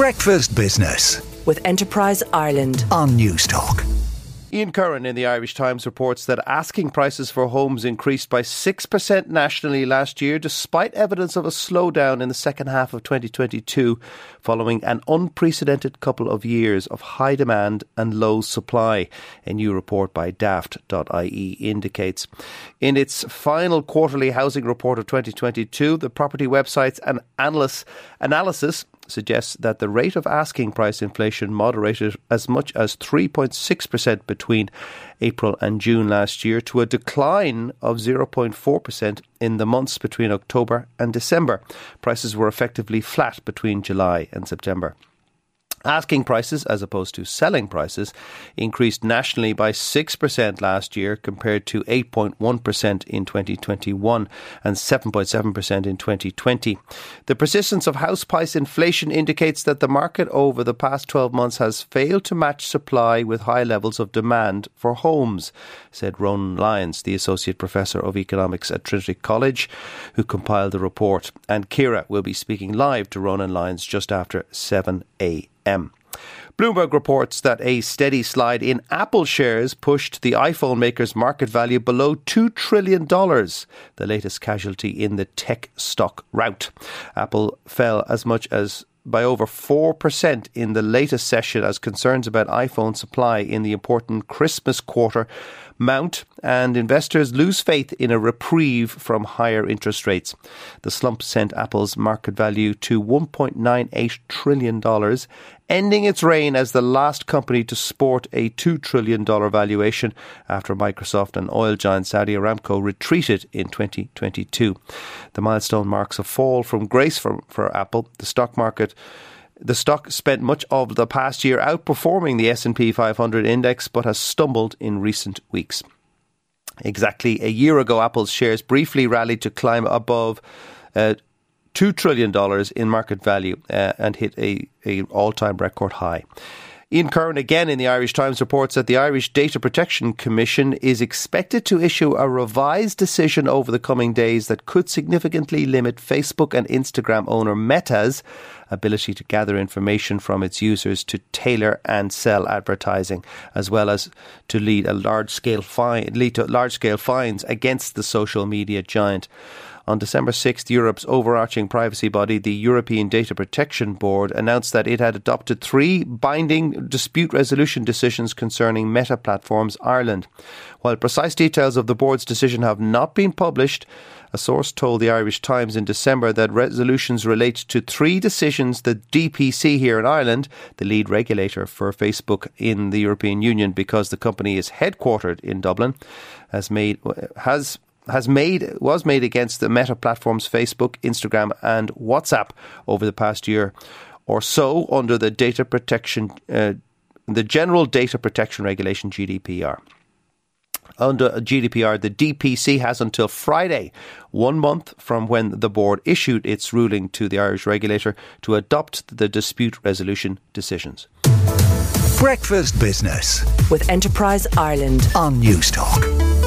Breakfast Business with Enterprise Ireland on Newstalk. Ian Curran in the Irish Times reports that asking prices for homes increased by 6% nationally last year, despite evidence of a slowdown in the second half of 2022, following an unprecedented couple of years of high demand and low supply. A new report by daft.ie indicates. In its final quarterly housing report of 2022, the property website's an analysis suggests that the rate of asking price inflation moderated as much as 3.6% between April and June last year to a decline of 0.4% in the months between October and December. Prices were effectively flat between July and September. Asking prices, as opposed to selling prices, increased nationally by 6% last year compared to 8.1% in 2021 and 7.7% in 2020. The persistence of house price inflation indicates that the market over the past 12 months has failed to match supply with high levels of demand for homes, said Ronan Lyons, the Associate Professor of Economics at Trinity College, who compiled the report. And Ciara will be speaking live to Ronan Lyons just after 7 a.m. M. Bloomberg reports that a steady slide in Apple shares pushed the iPhone maker's market value below $2 trillion, the latest casualty in the tech stock rout. Apple fell as much as by over 4% in the latest session as concerns about iPhone supply in the important Christmas quarter mount and investors lose faith in a reprieve from higher interest rates. The slump sent Apple's market value to $1.98 trillion, ending its reign as the last company to sport a $2 trillion valuation after Microsoft and oil giant Saudi Aramco retreated in 2022. The milestone marks a fall from grace for, for Apple. The stock market the stock spent much of the past year outperforming the S&P 500 index but has stumbled in recent weeks. Exactly a year ago Apple's shares briefly rallied to climb above uh, $2 trillion in market value uh, and hit a, a all-time record high. Ian Curran, again in the Irish Times, reports that the Irish Data Protection Commission is expected to issue a revised decision over the coming days that could significantly limit Facebook and Instagram owner Meta's ability to gather information from its users to tailor and sell advertising, as well as to lead a large scale fine, lead to large scale fines against the social media giant. On December 6th, Europe's overarching privacy body, the European Data Protection Board, announced that it had adopted three binding dispute resolution decisions concerning Meta Platforms Ireland. While precise details of the board's decision have not been published, a source told the Irish Times in December that resolutions relate to three decisions the DPC here in Ireland, the lead regulator for Facebook in the European Union because the company is headquartered in Dublin, has made has has made was made against the Meta platforms Facebook, Instagram, and WhatsApp over the past year or so under the data protection, uh, the General Data Protection Regulation (GDPR). Under GDPR, the DPC has until Friday, one month from when the board issued its ruling to the Irish regulator, to adopt the dispute resolution decisions. Breakfast Business with Enterprise Ireland on Newstalk.